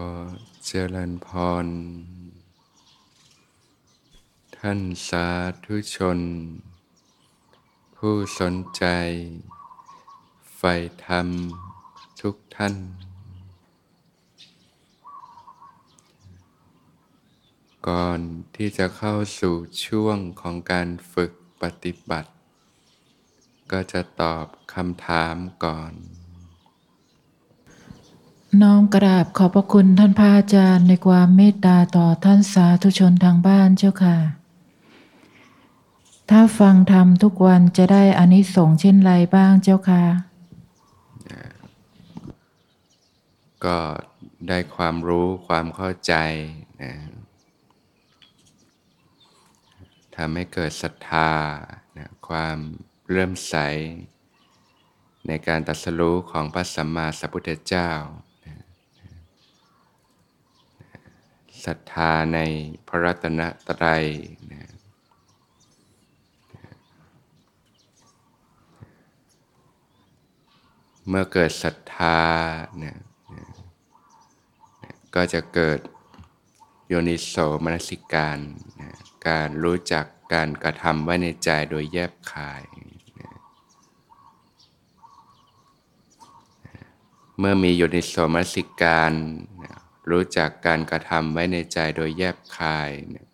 อเจริญพร ท่านสาธุชน ผู้สนใจใฝ่ธรรมทุกท่าน ก่อนที่จะเข้าสู่ช่วงของการฝึกปฏิบัติ ก็จะตอบคำถามก่อน น้อมกราบขอบพระคุณท่านพระอาจารย์ในความเมตตาต่อท่านสาธุชนทางบ้านเจ้าค่ะ ถ้าฟังธรรมทุกวันจะได้อานิสงส์เช่นไรบ้างเจ้าค่ะ ก็ได้ความรู้ความเข้าใจนะทำให้เกิดศรัทธานะความเริ่มใส ในการตรัสรู้ของพระสัมมาสัมพุทธเจ้านะ ศรัทธาในพระรัตนตรัยนะเมื่อเกิดศรัทธานี่ยก็จะเกิดโยนิโสมนสิการนะการรู้จักการกระทำไว้ในใจโดยแยบคายนะเมื่อมีโยนิโสมนสิการน รู้จักการกระทำไว้ในใจโดยแยบคายนะ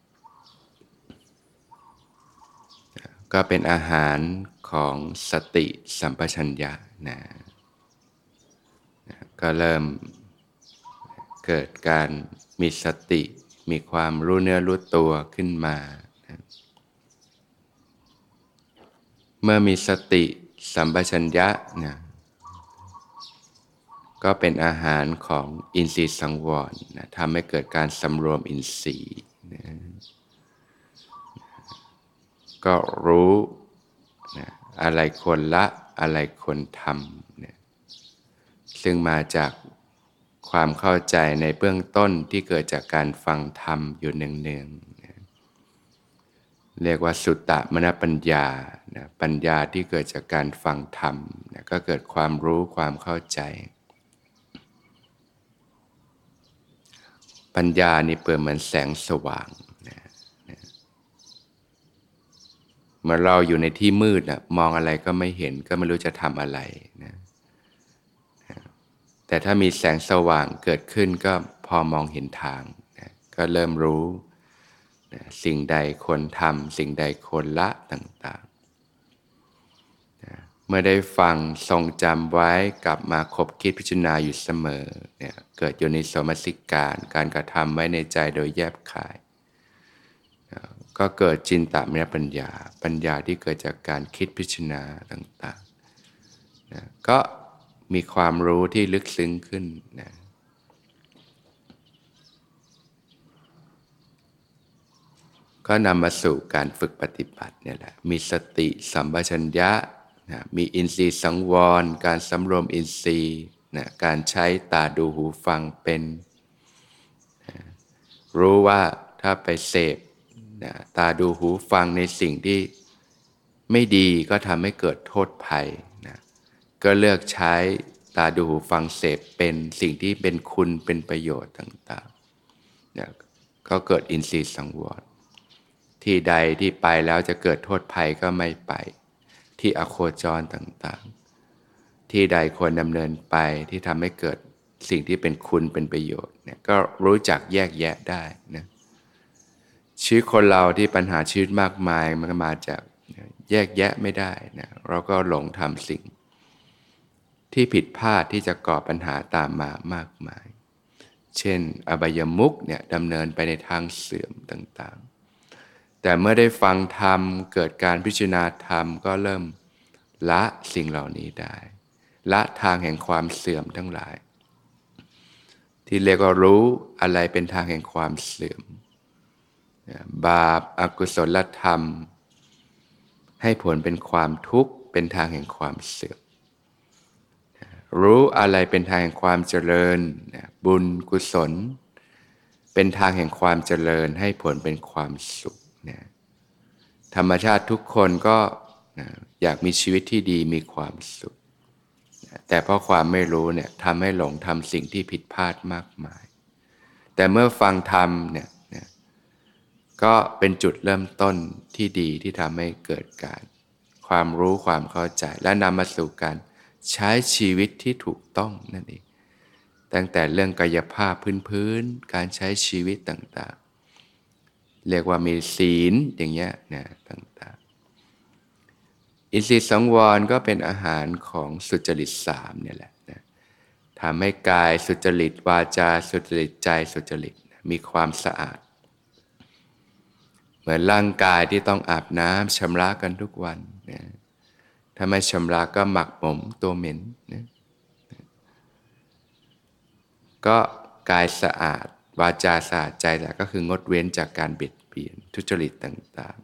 ก็เป็นอาหารของสติสัมปชัญญะนะก็เริ่มเกิดการมีสติมีความรู้เนื้อรู้ตัวขึ้นมานะเมื่อมีสติสัมปชัญญะนะ ก็เป็นอาหารของอินทรีย์สังวรนะทำให้เกิดการสำรวมอินทรีย์นะก็รู้นะอะไรควรละอะไรควรทำนะซึ่งมาจากความเข้าใจในเบื้องต้นที่เกิดจากการฟังธรรมอยู่เนืองๆนะเรียกว่าสุตตะมนปัญญานะปัญญาที่เกิดจากการฟังธรรมนะก็เกิดความรู้ความเข้าใจ ปัญญานี่เปิดเหมือนแสงสว่างนะเมื่อเราอยู่ในที่มืดนะมองอะไรก็ไม่เห็นก็ไม่รู้จะทำอะไรนะแต่ถ้ามีแสงสว่างเกิดขึ้นก็พอมองเห็นทางนะก็เริ่มรู้นะสิ่งใดควรทำสิ่งใดควรละต่าง เมื่อได้ฟังทรงจำไว้กลับมาคบคิดพิจารณาอยู่เสมอเนี่ยเกิดอยู่ในสมสิการ การกระทำไว้ในใจโดยแยบคาย ก็เกิดจินตามยปัญญา ปัญญาที่เกิดจากการคิดพิจารณาต่างๆนะก็มีความรู้ที่ลึกซึ้งขึ้นนะก็นำมาสู่การฝึกปฏิบัติเนี่ยแหละ มีสติสัมปชัญญะ นะมีอินทรีย์สังวร การสำรวมอินทรีย์นะการใช้ตาดูหูฟังเป็นนะรู้ว่าถ้าไปเสพนะตาดูหูฟังในสิ่งที่ไม่ดีก็ทำให้เกิดโทษภัยก็เลือกใช้ตาดูหูฟังเสพเป็นสิ่งที่เป็นคุณเป็นประโยชน์ต่างๆนี่ยก็เกิดอินทรีย์สังวร ที่ใดที่ไปแล้วจะเกิดโทษภัยก็ไม่ไป ที่อโคจรต่างๆ ที่ใดควรดำเนินไปที่ทำให้เกิดสิ่งที่เป็นคุณเป็นประโยชน์เนี่ยก็รู้จักแยกแยะได้นะชีวิตคนเราที่ปัญหาชีวิตมากมายมันมาจากแยกแยะไม่ได้นะเราก็หลงทำสิ่ง ที่ผิดพลาดที่จะก่อปัญหาตามมามากมาย เช่น อบายมุกเนี่ยดำเนินไปในทางเสื่อมต่างๆ แต่เมื่อได้ฟังธรรม เกิดการพิจารณาธรรมก็เริ่มละสิ่งเหล่านี้ได้ ละทางแห่งความเสื่อมทั้งหลาย ที่เรียกว่ารู้อะไรเป็นทางแห่งความเสื่อม บาปอากุศลธรรม ให้ผลเป็นความทุกข์เป็นทางแห่งความเสื่อม รู้อะไรเป็นทางแห่งความเจริญ บุญกุศล เป็นทางแห่งความเจริญให้ผลเป็นความสุข นะธรรมชาติทุกคนก็อยากมีชีวิตที่ดีมีความสุขแต่เพราะความไม่รู้เนี่ยทำให้หลงทำสิ่งที่ผิดพลาดมากมาย แต่เมื่อฟังธรรมเนี่ยก็เป็นจุดเริ่มต้นที่ดีที่ทำให้เกิดการ ความรู้ความเข้าใจ และนำมาสู่การใช้ชีวิตที่ถูกต้องนั่นเองตั้งแต่เรื่องกายภาพพื้นๆ การใช้ชีวิตต่างๆ เรียกว่ามีศีลอย่างเงี้ยนะต่างๆ อินทรีย์สังวรก็เป็นอาหารของสุจริตสามเนี่ยแหละนะทำให้กายสุจริตวาจาสุจริตใจสุจริตมีความสะอาด เหมือนร่างกายที่ต้องอาบน้ำชำระกันทุกวันนะถ้าไม่ชำระก็หมักหมมตัวเหม็นนะก็กายสะอาด วาจาสะอาดใจแต่ก็คืองดเว้นจากการเบียดเบียนทุจริตต่าง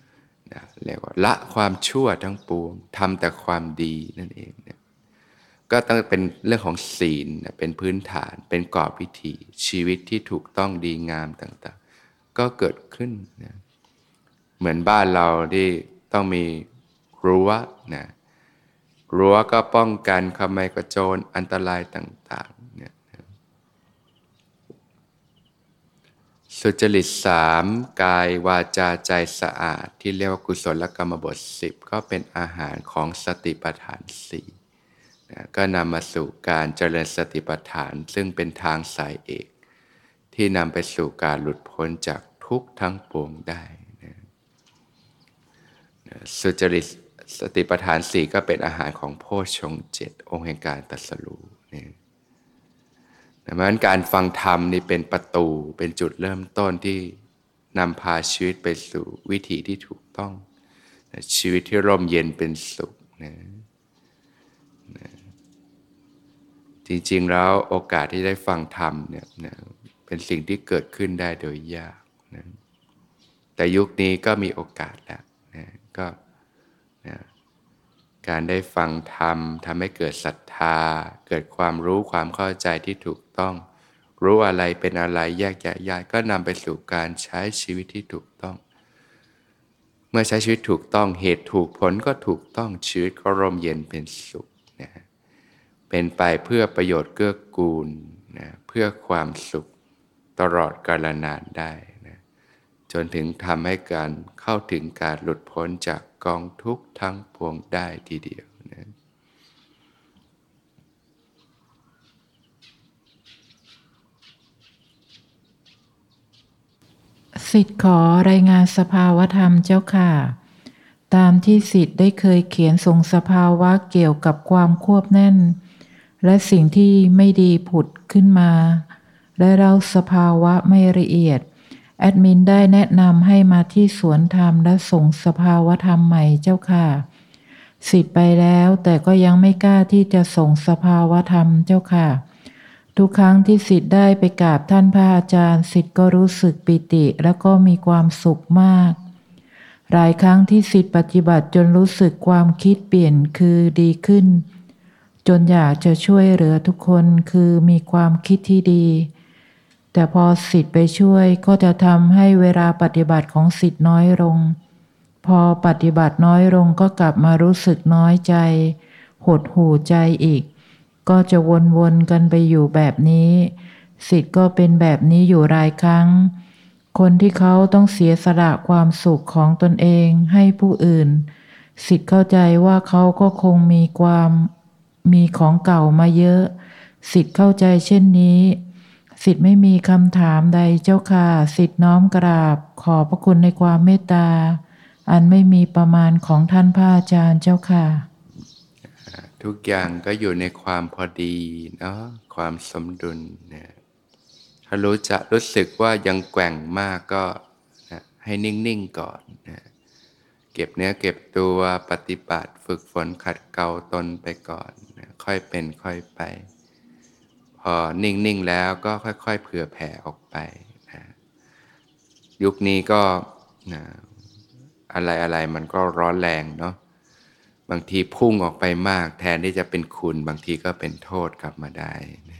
ๆนะเรียกว่าละความชั่วทั้งปวงทำแต่ความดีนั่นเองนะก็ต้องเป็นเรื่องของศีลนะเป็นพื้นฐาน เป็นกรอบวิธีชีวิตที่ถูกต้องดีงามต่างๆ ก็เกิดขึ้นนะเหมือนบ้านเราที่ต้องมีรั้วนะรั้วก็ป้องกันขโมยกระโจนอันตรายต่างๆเนี่ย สุจริตสามกายวาจาใจสะอาด ที่เรียกว่ากุศลกรรมบทสิบก็เป็นอาหารของสติปัฏฐานสี่นะก็นำมาสู่การเจริญสติปัฏฐาน ซึ่งเป็นทางสายเอก ที่นำไปสู่การหลุดพ้นจากทุกทั้งปวงได้นะสุจริตสติปัฏฐานสี่ก็เป็นอาหารของโพชงเจ็ดองค์แห่งการตัสรู้นี่ ดังนั้นการฟังธรรมนี่เป็นประตูเป็นจุดเริ่มต้นที่นำพาชีวิตไปสู่วิถีที่ถูกต้อง ชีวิตที่ร่มเย็นเป็นสุขนะนะจริงๆแล้วโอกาสที่ได้ฟังธรรมเนี่ยนะเป็นสิ่งที่เกิดขึ้นได้โดยยากนะแต่ยุคนี้ก็มีโอกาสแล้วนะก็นะ การได้ฟังธรรมทำให้เกิดศรัทธา เกิดความรู้ความเข้าใจที่ถูกต้อง รู้อะไรเป็นอะไรแยกแยะยายก็นำไปสู่การใช้ชีวิตที่ถูกต้อง เมื่อใช้ชีวิตถูกต้องเหตุถูกผลก็ถูกต้องชีวิตก็ร่มเย็นเป็นสุขนะเป็นไปเพื่อประโยชน์เกื้อกูลนะเพื่อความสุขตลอดกาลนานได้ จนถึงทำให้การเข้าถึงการหลุดพ้นจากกองทุกข์ทั้งปวงได้ทีเดียวนะสิทธิ์ขอรายงานสภาวธรรมเจ้าค่ะ ตามที่สิทธิ์ได้เคยเขียนส่งสภาวะเกี่ยวกับความควบแน่น และสิ่งที่ไม่ดีผุดขึ้นมา และเราสภาวะไม่ละเอียด แอดมินได้แนะนำให้มาที่สวนธรรมและส่งสภาวธรรมใหม่เจ้าค่ะ สิทธิ์ไปแล้วแต่ก็ยังไม่กล้าที่จะส่งสภาวธรรมเจ้าค่ะ ทุกครั้งที่สิทธิ์ได้ไปกราบท่านพระอาจารย์ สิทธิ์ก็รู้สึกปิติแล้วก็มีความสุขมาก หลายครั้งที่สิทธิ์ปฏิบัติจนรู้สึกความคิดเปลี่ยนคือดีขึ้น จนอยากจะช่วยเหลือทุกคนคือมีความคิดที่ดี แต่พอสิทธิ์ไปช่วยก็จะทำให้เวลาปฏิบัติของสิทธิ์น้อยลง พอปฏิบัติน้อยลงก็กลับมารู้สึกน้อยใจ หดหู่ใจอีก ก็จะวนๆกันไปอยู่แบบนี้ สิทธิ์ก็เป็นแบบนี้อยู่รายครั้ง คนที่เขาต้องเสียสละความสุขของตนเองให้ผู้อื่น สิทธิ์เข้าใจว่าเขาก็คงมีความมีของเก่ามาเยอะ สิทธิ์เข้าใจเช่นนี้ สิทธิ์ไม่มีคำถามใดเจ้าค่ะ สิทธิ์น้อมกราบ ขอพระคุณในความเมตตา อันไม่มีประมาณของท่านพระอาจารย์เจ้าค่ะ ทุกอย่างก็อยู่ในความพอดีเนาะความสมดุลนะถ้ารู้จะรู้สึกว่ายังแกว่งมากก็นะให้นิ่ง ๆ ก่อนนะเก็บเนื้อเก็บตัวปฏิบัติ ฝึกฝนขัดเกลาตนไปก่อนนะค่อยเป็นค่อยไป พอนิ่ง ๆ แล้วก็ค่อย ๆ เผื่อแผ่ออกไปนะยุคนี้ก็นะอะไรอะไรมันก็ร้อนแรงเนาะบางทีพุ่งออกไปมาก แทนที่จะเป็นคุณ บางทีก็เป็นโทษกลับมาได้นะ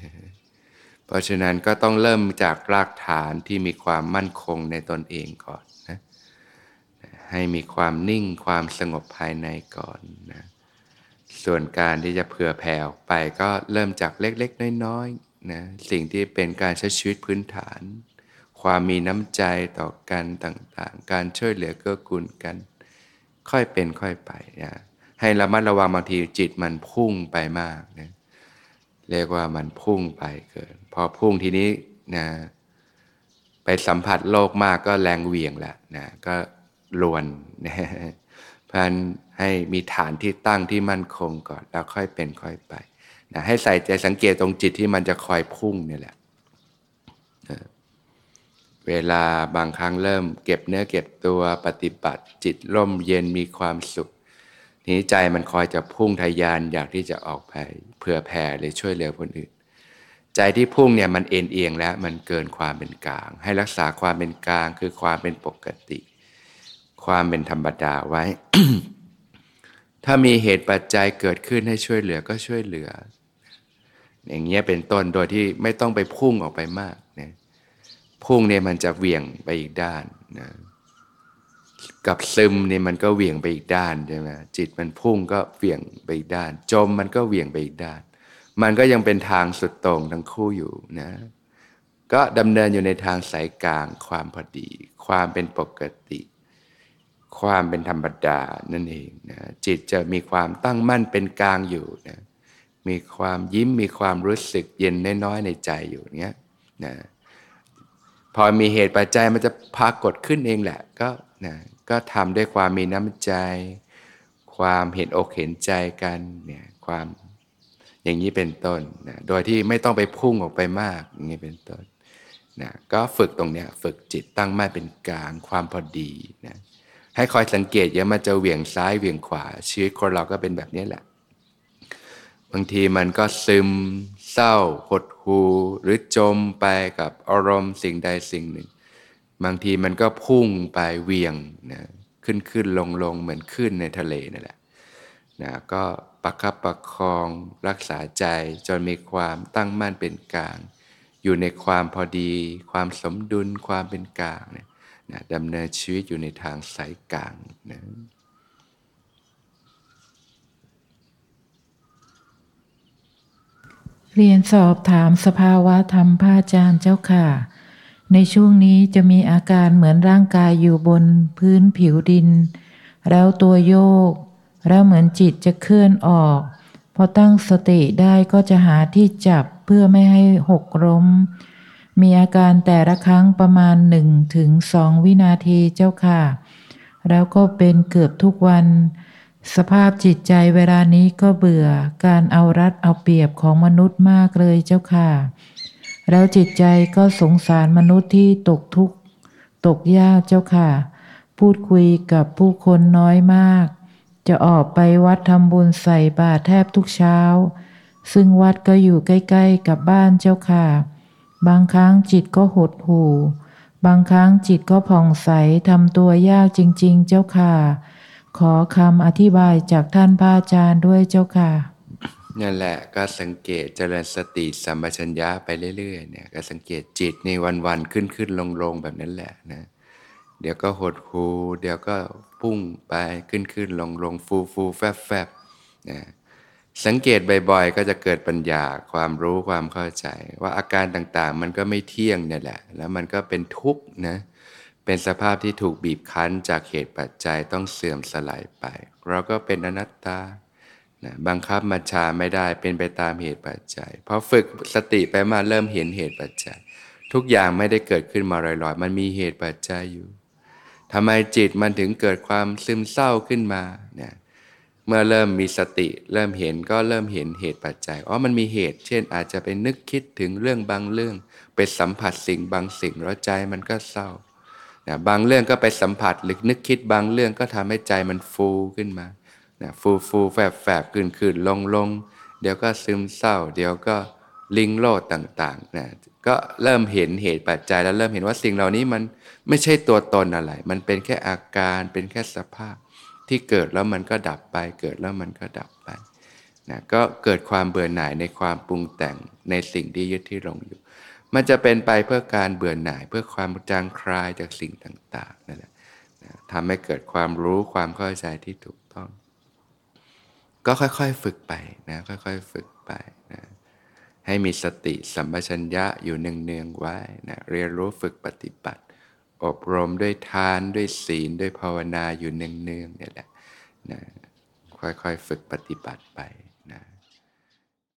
เพราะฉะนั้นก็ต้องเริ่มจากรากฐานที่มีความมั่นคงในตนเองก่อนนะให้มีความนิ่งความสงบภายในก่อนนะ ส่วนการที่จะเผื่อแผ่ออกไปก็เริ่มจากเล็กๆ น้อยๆนะสิ่งที่เป็นการใช้ชีวิตพื้นฐาน ความมีน้ำใจต่อกันต่างๆ การช่วยเหลือเกื้อกูลกัน ค่อยเป็นค่อยไปนะให้ระมัดระวังบางทีจิตมันพุ่งไปมากนะเรียกว่ามันพุ่งไปเกิน พอพุ่งทีนี้นะไปสัมผัสโลกมากก็แรงเหวี่ยงแหละนะก็ลวนนะพัน ให้มีฐานที่ตั้งที่มั่นคงก่อน แล้วค่อยเป็นค่อยไปนะให้ใส่ใจสังเกตตรงจิตที่มันจะคอยพุ่งนี่แหละนะเวลาบางครั้งเริ่มเก็บเนื้อเก็บตัวปฏิบัติจิตร่มเย็นมีความสุขนี้ใจมันคอยจะพุ่งทยานอยากที่จะออกไปเผื่อแผ่หรือช่วยเหลือคนอื่น ใจที่พุ่งเนี่ยมันเอ็นเอียงแล้วมันเกินความเป็นกลาง ให้รักษาความเป็นกลางคือความเป็นปกติ ความเป็นธรรมดาไว้ ถ้ามีเหตุปัจจัยเกิดขึ้นให้ช่วยเหลือก็ช่วยเหลือ อย่างเงี้ยเป็นต้นโดยที่ไม่ต้องไปพุ่งออกไปมากนะพุ่งเนี่ยมันจะเวี่ยงไปอีกด้านนะกับซึมเนี่ยมันก็เวี่ยงไปอีกด้านใช่ไหมจิตมันพุ่งก็เวี่ยงไปอีกด้าน จมมันก็เวี่ยงไปอีกด้าน มันก็ยังเป็นทางสุดตรงทั้งคู่อยู่นะ ก็ดำเนินอยู่ในทางสายกลางความพอดี ความเป็นปกติ ความเป็นธรรมดานั่นเองนะจิตจะมีความตั้งมั่นเป็นกลางอยู่นะมีความยิ้มมีความรู้สึกเย็นน้อยๆในใจอยู่เนี้ยนะพอมีเหตุปัจจัยมันจะพากดขึ้นเองแหละก็นะก็ทำด้วยความมีน้ำใจ ความเห็นอกเห็นใจกันเนี่ยความอย่างนี้เป็นต้นนะโดยที่ไม่ต้องไปพุ่งออกไปมากอย่างนี้เป็นต้นนะก็ฝึกตรงเนี้ยฝึกจิตตั้งมั่นเป็นกลางความพอดีนะ ให้คอยสังเกตอย่ามาจะเหวี่ยงซ้ายเหวี่ยงขวา ชีวิตคนเราก็เป็นแบบนี้แหละ บางทีมันก็ซึม เศร้า หดหูหรือจมไปกับอารมณ์สิ่งใดสิ่งหนึ่ง บางทีมันก็พุ่งไปเวียงนะขึ้นขึ้นลงลงเหมือนขึ้นในทะเลนั่นแหละนะก็ประคับประคองรักษาใจจนมีความตั้งมั่นเป็นกลาง อยู่ในความพอดี ความสมดุลความเป็นกลางเนี่ย นะดำเนินชีวิตอยู่ในทางสายกลางนะเรียนสอบถามสภาวะธรรมพระอาจารย์เจ้าค่ะ ในช่วงนี้จะมีอาการเหมือนร่างกายอยู่บนพื้นผิวดิน แล้วตัวโยก แล้วเหมือนจิตจะเคลื่อนออกพอตั้งสติได้ก็จะหาที่จับเพื่อไม่ให้หกล้ม มีอาการแต่ละครั้งประมาณหนึ่งถึงสองวินาทีเจ้าค่ะ แล้วก็เป็นเกือบทุกวัน สภาพจิตใจเวลานี้ก็เบื่อการเอารัดเอาเปรียบของมนุษย์มากเลยเจ้าค่ะ แล้วจิตใจก็สงสารมนุษย์ที่ตกทุกข์ตกยากเจ้าค่ะ พูดคุยกับผู้คนน้อยมาก จะออกไปวัดทำบุญใส่บาตรแทบทุกเช้า ซึ่งวัดก็อยู่ใกล้ ๆ กับบ้านเจ้าค่ะ บางครั้งจิตก็หดหู่ บางครั้งจิตก็ผ่องใสทำตัวยากจริง ๆ เจ้าค่ะ ขอคำอธิบายจากท่านพระอาจารย์ด้วยเจ้าค่ะนั่นแหละก็สังเกตเจริญสติสัมปชัญญะไปเรื่อยๆเนี่ยก็สังเกตจิตในวันๆขึ้นขึ้นลงลงๆแบบนั้นแหละนะเดี๋ยวก็หดหูเดี๋ยวก็พุ่งไปขึ้นขึ้นลงลงฟูฟูแฟบแฟบนะ สังเกตบ่อยๆ ก็จะเกิดปัญญาความรู้ความเข้าใจ ว่าอาการต่างๆ มันก็ไม่เที่ยงเนี่ยแหละ แล้วมันก็เป็นทุกข์นะเป็นสภาพที่ถูกบีบคั้นจากเหตุปัจจัยต้องเสื่อมสลายไป เราก็เป็นอนัตตานะบังคับมัชชาไม่ได้เป็นไปตามเหตุปัจจัยพอฝึกสติไปมาเริ่มเห็นเหตุปัจจัย ทุกอย่างไม่ได้เกิดขึ้นมาลอยๆ มันมีเหตุปัจจัยอยู่ทำไมจิตมันถึงเกิดความซึมเศร้าขึ้นมาเนี่ย เมื่อเริ่มมีสติ เริ่มเห็นก็เริ่มเห็นเหตุปัจจัยอ๋อมันมีเหตุ เช่น อาจจะไปนึกคิดถึงเรื่องบางเรื่อง ไปสัมผัสสิ่งบางสิ่งแล้วใจมันก็เศร้านะบางเรื่องก็ไปสัมผัสหรือนึกคิดบางเรื่องก็ทำให้ใจมันฟูขึ้นมานะฟูฟูแฝบแฝบขึ้นขึ้นลงลงเดี๋ยวก็ซึมเศร้า เดี๋ยวก็ลิงโลดต่างๆนะก็เริ่มเห็นเหตุปัจจัยแล้วเริ่มเห็นว่าสิ่งเหล่านี้มันไม่ใช่ตัวตนอะไร มันเป็นแค่อาการเป็นแค่สภาพ ที่เกิดแล้วมันก็ดับไป เกิดแล้วมันก็ดับไปนะก็เกิดความเบื่อหน่ายในความปรุงแต่งในสิ่งที่ยึดที่หลงอยู่ มันจะเป็นไปเพื่อการเบื่อหน่ายเพื่อความจางคลายจากสิ่งต่างๆนั่นแหละนะทำให้เกิดความรู้ความเข้าใจที่ถูกต้อง ก็ค่อยๆฝึกไปนะค่อยๆฝึกไปนะให้มีสติสัมปชัญญะอยู่เนืองๆไว้นะเรียนรู้ฝึกปฏิบัติ อบรมด้วยทานด้วยศีลด้วยภาวนาอยู่เนืองๆเนี่ยแหละนะค่อยๆ ฝึกปฏิบัติไป